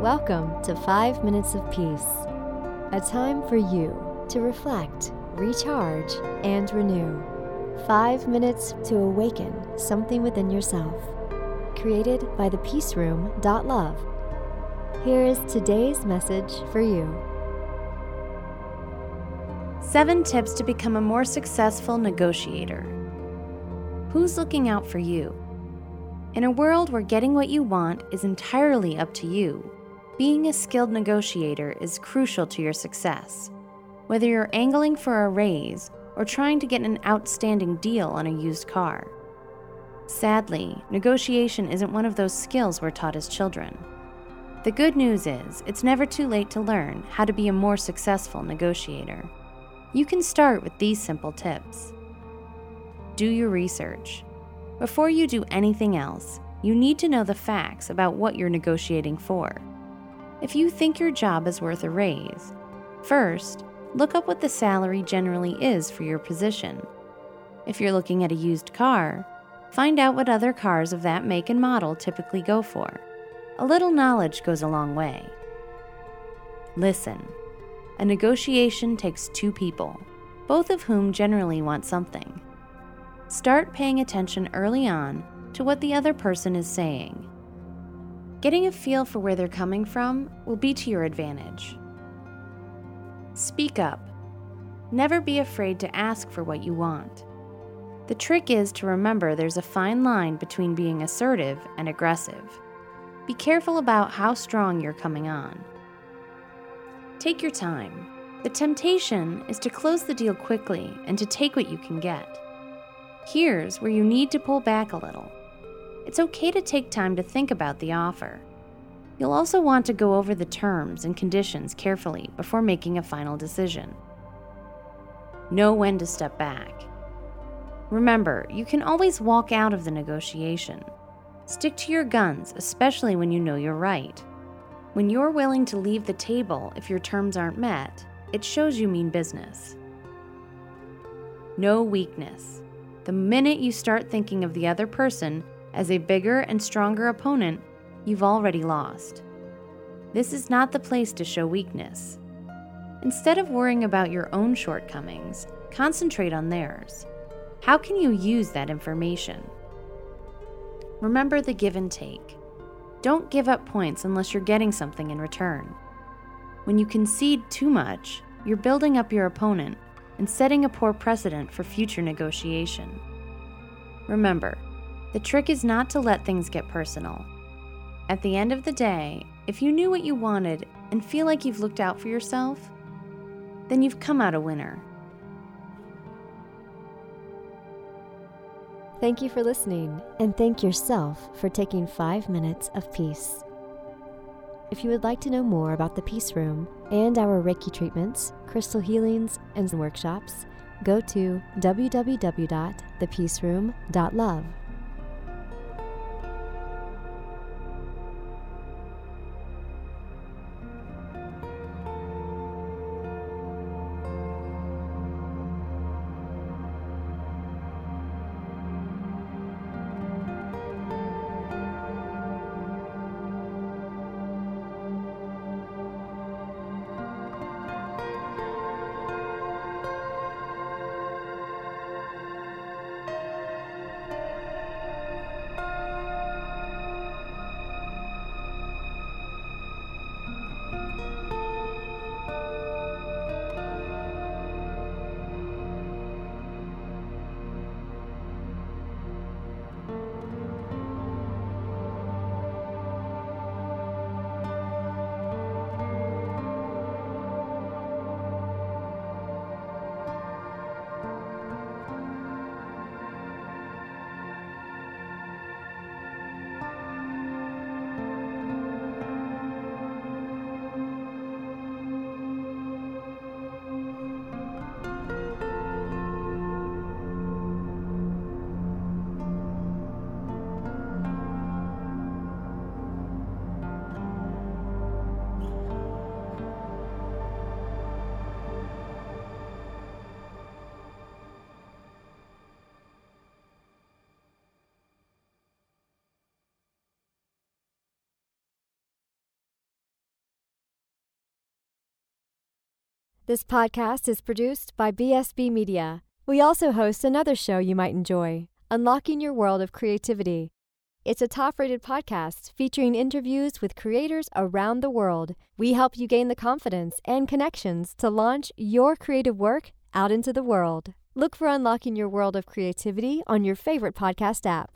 Welcome to 5 Minutes of Peace, a time for you to reflect, recharge, and renew. 5 minutes to awaken something within yourself. Created by the Peace Room. Love. Here is today's message for you. Seven tips to become a more successful negotiator. Who's looking out for you? In a world where getting what you want is entirely up to you, being a skilled negotiator is crucial to your success. Whether you're angling for a raise or trying to get an outstanding deal on a used car. Sadly, negotiation isn't one of those skills we're taught as children. The good news is, it's never too late to learn how to be a more successful negotiator. You can start with these simple tips. Do your research. Before you do anything else, you need to know the facts about what you're negotiating for. If you think your job is worth a raise, first, look up what the salary generally is for your position. If you're looking at a used car, find out what other cars of that make and model typically go for. A little knowledge goes a long way. Listen. A negotiation takes two people, both of whom generally want something. Start paying attention early on to what the other person is saying. Getting a feel for where they're coming from will be to your advantage. Speak up. Never be afraid to ask for what you want. The trick is to remember there's a fine line between being assertive and aggressive. Be careful about how strong you're coming on. Take your time. The temptation is to close the deal quickly and to take what you can get. Here's where you need to pull back a little. It's okay to take time to think about the offer. You'll also want to go over the terms and conditions carefully before making a final decision. Know when to step back. Remember, you can always walk out of the negotiation. Stick to your guns, especially when you know you're right. When you're willing to leave the table if your terms aren't met, it shows you mean business. No weakness. The minute you start thinking of the other person as a bigger and stronger opponent, you've already lost. This is not the place to show weakness. Instead of worrying about your own shortcomings, concentrate on theirs. How can you use that information? Remember the give and take. Don't give up points unless you're getting something in return. When you concede too much, you're building up your opponent and setting a poor precedent for future negotiation. Remember, the trick is not to let things get personal. At the end of the day, if you knew what you wanted and feel like you've looked out for yourself, then you've come out a winner. Thank you for listening, and thank yourself for taking five minutes of peace. If you would like to know more about the Peace Room and our Reiki treatments, crystal healings, and workshops, go to www.thepeaceroom.love. This podcast is produced by BSB Media. We also host another show you might enjoy Unlocking Your World of Creativity. It's a top rated podcast featuring interviews with creators around the world. We help you gain the confidence and connections to launch your creative work out into the world. Look for Unlocking Your World of Creativity on your favorite podcast app.